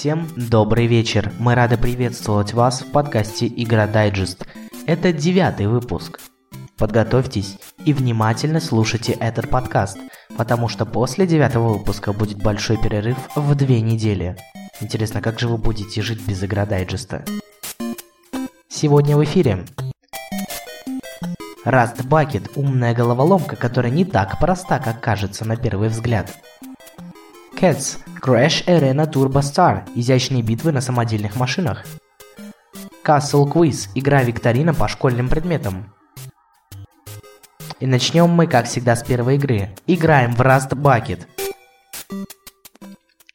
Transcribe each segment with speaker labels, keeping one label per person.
Speaker 1: Всем добрый вечер. Мы рады приветствовать вас в подкасте Игра Дайджест. Это девятый выпуск. Подготовьтесь и внимательно слушайте этот подкаст, потому что после девятого выпуска будет большой перерыв в две недели. Интересно, как же вы будете жить без Игра Дайджеста? Сегодня в эфире Rust Bucket – умная головоломка, которая не так проста, как кажется на первый взгляд. Cats – Crash Arena Turbo Star – изящные битвы на самодельных машинах. Castle Quiz – игра-викторина по школьным предметам. И начнем мы, как всегда, с первой игры. Играем в Rust Bucket.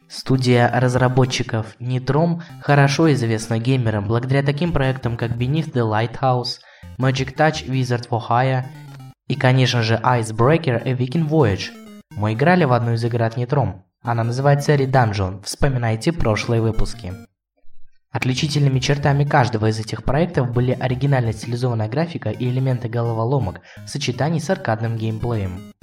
Speaker 1: Студия разработчиков Nitrom хорошо известна геймерам благодаря таким проектам, как Beneath the Lighthouse, Magic Touch Wizard for Hire и, конечно же, Icebreaker A Viking Voyage. Мы играли в одну из игр от Nitrom. Она называется Redungeon. Вспоминайте прошлые выпуски. Отличительными чертами каждого из этих проектов были оригинально стилизованная графика и элементы головоломок в сочетании с аркадным геймплеем.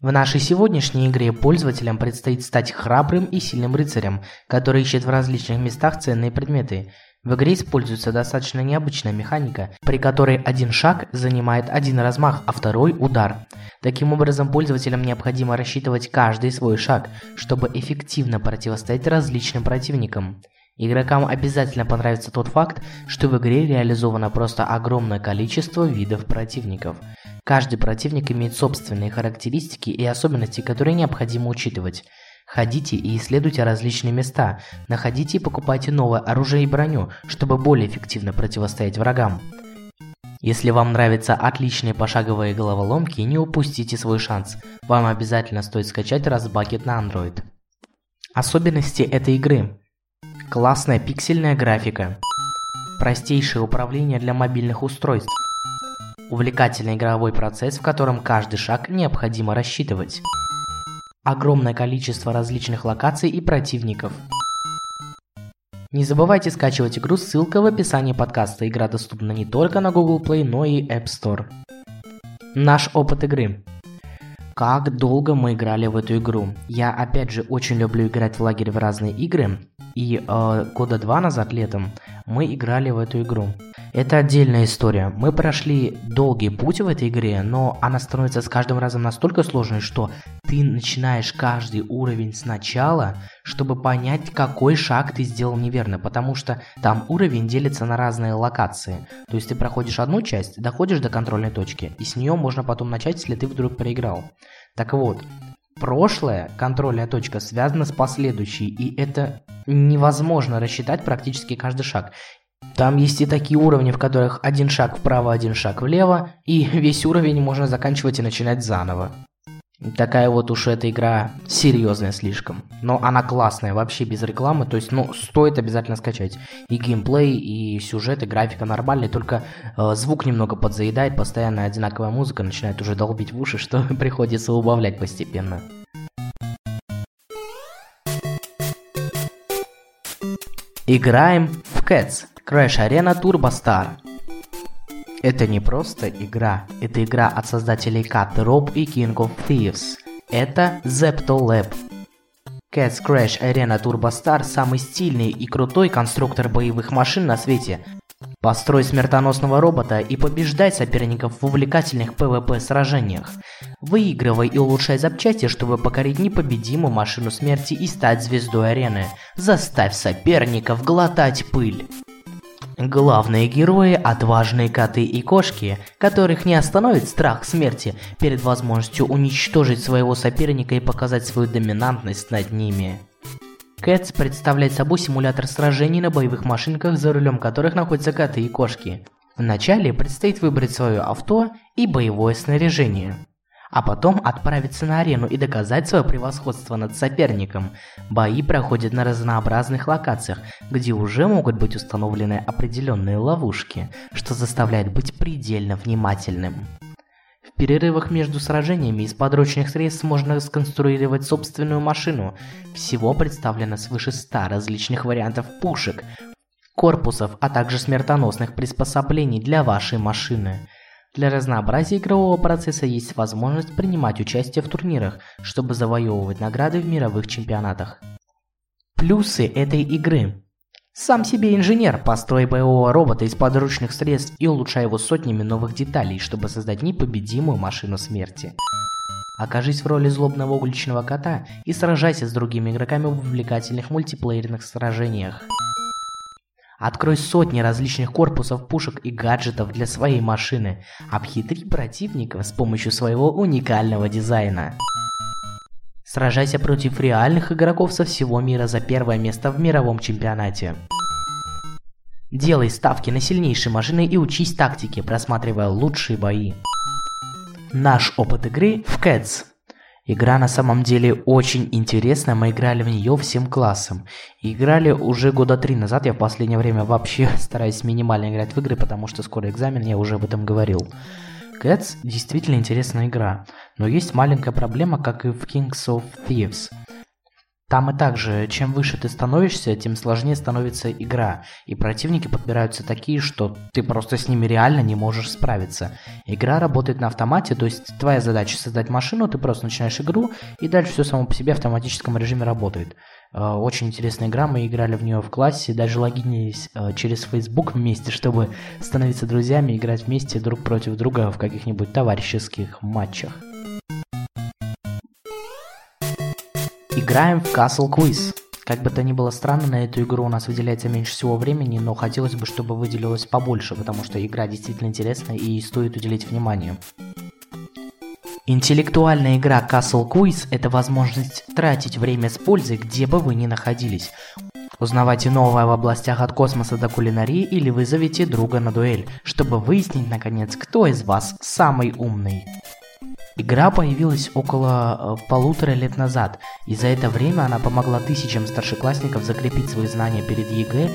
Speaker 1: В нашей сегодняшней игре пользователям предстоит стать храбрым и сильным рыцарем, который ищет в различных местах ценные предметы. В игре используется достаточно необычная механика, при которой один шаг занимает один размах, а второй – удар. Таким образом, пользователям необходимо рассчитывать каждый свой шаг, чтобы эффективно противостоять различным противникам. Игрокам обязательно понравится тот факт, что в игре реализовано просто огромное количество видов противников. Каждый противник имеет собственные характеристики и особенности, которые необходимо учитывать. Ходите и исследуйте различные места, находите и покупайте новое оружие и броню, чтобы более эффективно противостоять врагам. Если вам нравятся отличные пошаговые головоломки, не упустите свой шанс. Вам обязательно стоит скачать Разбакет на Android. Особенности этой игры. Классная пиксельная графика. Простейшее управление для мобильных устройств. Увлекательный игровой процесс, в котором каждый шаг необходимо рассчитывать огромное количество различных локаций и противников. Не забывайте скачивать игру, ссылка в описании подкаста. Игра доступна не только на Google Play, но и App Store. Наш опыт игры. Как долго мы играли в эту игру? Я опять же очень люблю играть в лагере в разные игры. И э, года два назад летом мы играли в эту игру. Это отдельная история. Мы прошли долгий путь в этой игре, но она становится с каждым разом настолько сложной, что ты начинаешь каждый уровень сначала, чтобы понять, какой шаг ты сделал неверно, потому что там уровень делится на разные локации. То есть ты проходишь одну часть, доходишь до контрольной точки, и с нее можно потом начать, если ты вдруг проиграл. Так вот, прошлая контрольная точка связана с последующей, и это невозможно рассчитать практически каждый шаг. Там есть и такие уровни, в которых один шаг вправо, один шаг влево, и весь уровень можно заканчивать и начинать заново. Такая вот уж эта игра серьезная слишком. Но она классная, вообще без рекламы. То есть, ну, стоит обязательно скачать. И геймплей, и сюжет, и графика нормальные. Только э, звук немного подзаедает, постоянно одинаковая музыка начинает уже долбить в уши, что приходится убавлять постепенно. Играем в Cats Crash Arena Turbo Star. Это не просто игра, это игра от создателей Cut Rope и King of Thieves. Это Zepto Lab. Cats Crash Arena Turbo Star самый стильный и крутой конструктор боевых машин на свете. Построй смертоносного робота и побеждай соперников в увлекательных PvP сражениях. Выигрывай и улучшай запчасти, чтобы покорить непобедимую машину смерти и стать звездой арены. Заставь соперников глотать пыль. Главные герои – отважные коты и кошки, которых не остановит страх смерти перед возможностью уничтожить своего соперника и показать свою доминантность над ними. Кэтс представляет собой симулятор сражений на боевых машинках, за рулем которых находятся коты и кошки. Вначале предстоит выбрать свое авто и боевое снаряжение а потом отправиться на арену и доказать свое превосходство над соперником. Бои проходят на разнообразных локациях, где уже могут быть установлены определенные ловушки, что заставляет быть предельно внимательным. В перерывах между сражениями из подручных средств можно сконструировать собственную машину. Всего представлено свыше 100 различных вариантов пушек, корпусов, а также смертоносных приспособлений для вашей машины – для разнообразия игрового процесса есть возможность принимать участие в турнирах, чтобы завоевывать награды в мировых чемпионатах. Плюсы этой игры. Сам себе инженер, построй боевого робота из подручных средств и улучшай его сотнями новых деталей, чтобы создать непобедимую машину смерти. Окажись в роли злобного уличного кота и сражайся с другими игроками в увлекательных мультиплеерных сражениях. Открой сотни различных корпусов, пушек и гаджетов для своей машины. Обхитри противника с помощью своего уникального дизайна. Сражайся против реальных игроков со всего мира за первое место в мировом чемпионате. Делай ставки на сильнейшие машины и учись тактике, просматривая лучшие бои. Наш опыт игры в Cats. Игра на самом деле очень интересная, мы играли в нее всем классом. Играли уже года три назад, я в последнее время вообще стараюсь минимально играть в игры, потому что скоро экзамен, я уже об этом говорил. Cats действительно интересная игра, но есть маленькая проблема, как и в Kings of Thieves. Там и также, чем выше ты становишься, тем сложнее становится игра, и противники подбираются такие, что ты просто с ними реально не можешь справиться. Игра работает на автомате, то есть твоя задача создать машину, ты просто начинаешь игру, и дальше все само по себе в автоматическом режиме работает. Э, очень интересная игра, мы играли в нее в классе, даже логинились э, через Facebook вместе, чтобы становиться друзьями, играть вместе друг против друга в каких-нибудь товарищеских матчах. Играем в Castle Quiz. Как бы то ни было странно, на эту игру у нас выделяется меньше всего времени, но хотелось бы, чтобы выделилось побольше, потому что игра действительно интересная и стоит уделить внимание. Интеллектуальная игра Castle Quiz – это возможность тратить время с пользой, где бы вы ни находились. Узнавайте новое в областях от космоса до кулинарии или вызовите друга на дуэль, чтобы выяснить, наконец, кто из вас самый умный. Игра появилась около э, полутора лет назад, и за это время она помогла тысячам старшеклассников закрепить свои знания перед ЕГЭ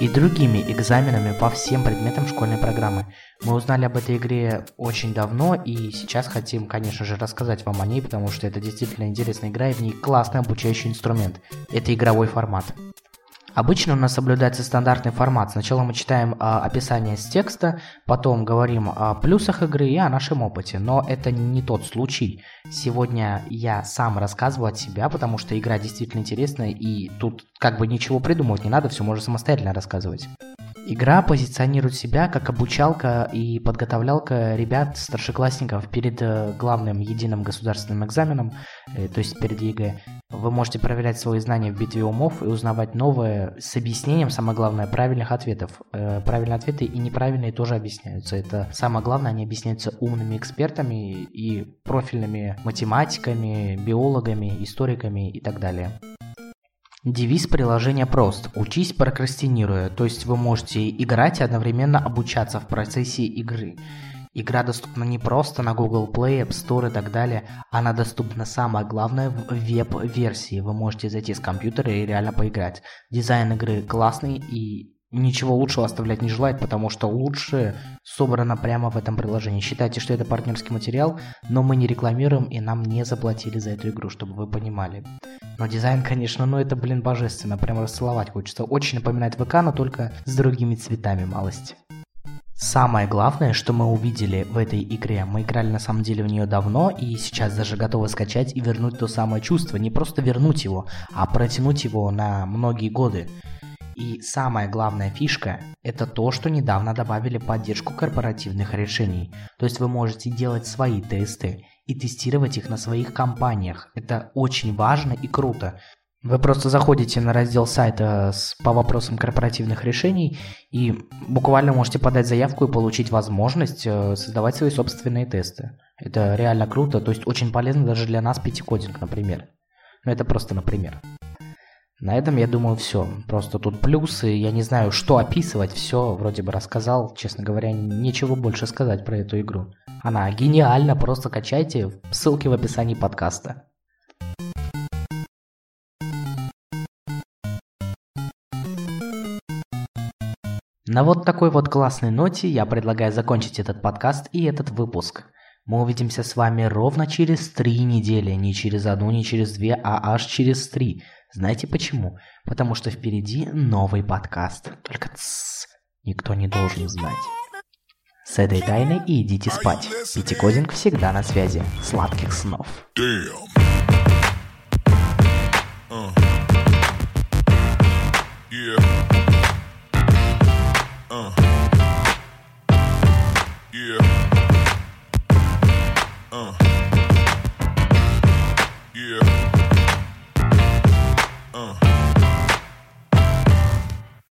Speaker 1: и другими экзаменами по всем предметам школьной программы. Мы узнали об этой игре очень давно, и сейчас хотим, конечно же, рассказать вам о ней, потому что это действительно интересная игра, и в ней классный обучающий инструмент. Это игровой формат. Обычно у нас соблюдается стандартный формат. Сначала мы читаем а, описание с текста, потом говорим о плюсах игры и о нашем опыте. Но это не тот случай. Сегодня я сам рассказываю от себя, потому что игра действительно интересная, и тут как бы ничего придумывать не надо, все можно самостоятельно рассказывать. Игра позиционирует себя как обучалка и подготовлялка ребят, старшеклассников перед э, главным единым государственным экзаменом, э, то есть перед ЕГЭ. Вы можете проверять свои знания в битве умов и узнавать новое с объяснением, самое главное, правильных ответов. Э, правильные ответы и неправильные тоже объясняются. Это самое главное, они объясняются умными экспертами и профильными математиками, биологами, историками и так далее. Девиз приложения прост. Учись прокрастинируя, то есть вы можете играть и одновременно обучаться в процессе игры. Игра доступна не просто на Google Play, App Store и так далее, она доступна самое главное в веб-версии. Вы можете зайти с компьютера и реально поиграть. Дизайн игры классный и ничего лучшего оставлять не желает, потому что лучше собрано прямо в этом приложении. Считайте, что это партнерский материал, но мы не рекламируем и нам не заплатили за эту игру, чтобы вы понимали. Но дизайн, конечно, ну это, блин, божественно, прямо расцеловать хочется. Очень напоминает ВК, но только с другими цветами малость. Самое главное, что мы увидели в этой игре, мы играли на самом деле в нее давно и сейчас даже готовы скачать и вернуть то самое чувство. Не просто вернуть его, а протянуть его на многие годы. И самая главная фишка – это то, что недавно добавили поддержку корпоративных решений. То есть вы можете делать свои тесты и тестировать их на своих компаниях. Это очень важно и круто. Вы просто заходите на раздел сайта с, по вопросам корпоративных решений и буквально можете подать заявку и получить возможность э, создавать свои собственные тесты. Это реально круто, то есть очень полезно даже для нас пятикодинг, например. Но это просто например. На этом, я думаю, все. Просто тут плюсы, я не знаю, что описывать, все вроде бы рассказал. Честно говоря, нечего больше сказать про эту игру. Она гениальна, просто качайте, ссылки в описании подкаста. На вот такой вот классной ноте я предлагаю закончить этот подкаст и этот выпуск. Мы увидимся с вами ровно через три недели, не через одну, не через две, а аж через три. Знаете почему? Потому что впереди новый подкаст. Только тссс, никто не должен знать. С этой тайной и идите спать. Пятикодинг всегда на связи. Сладких снов. Damn.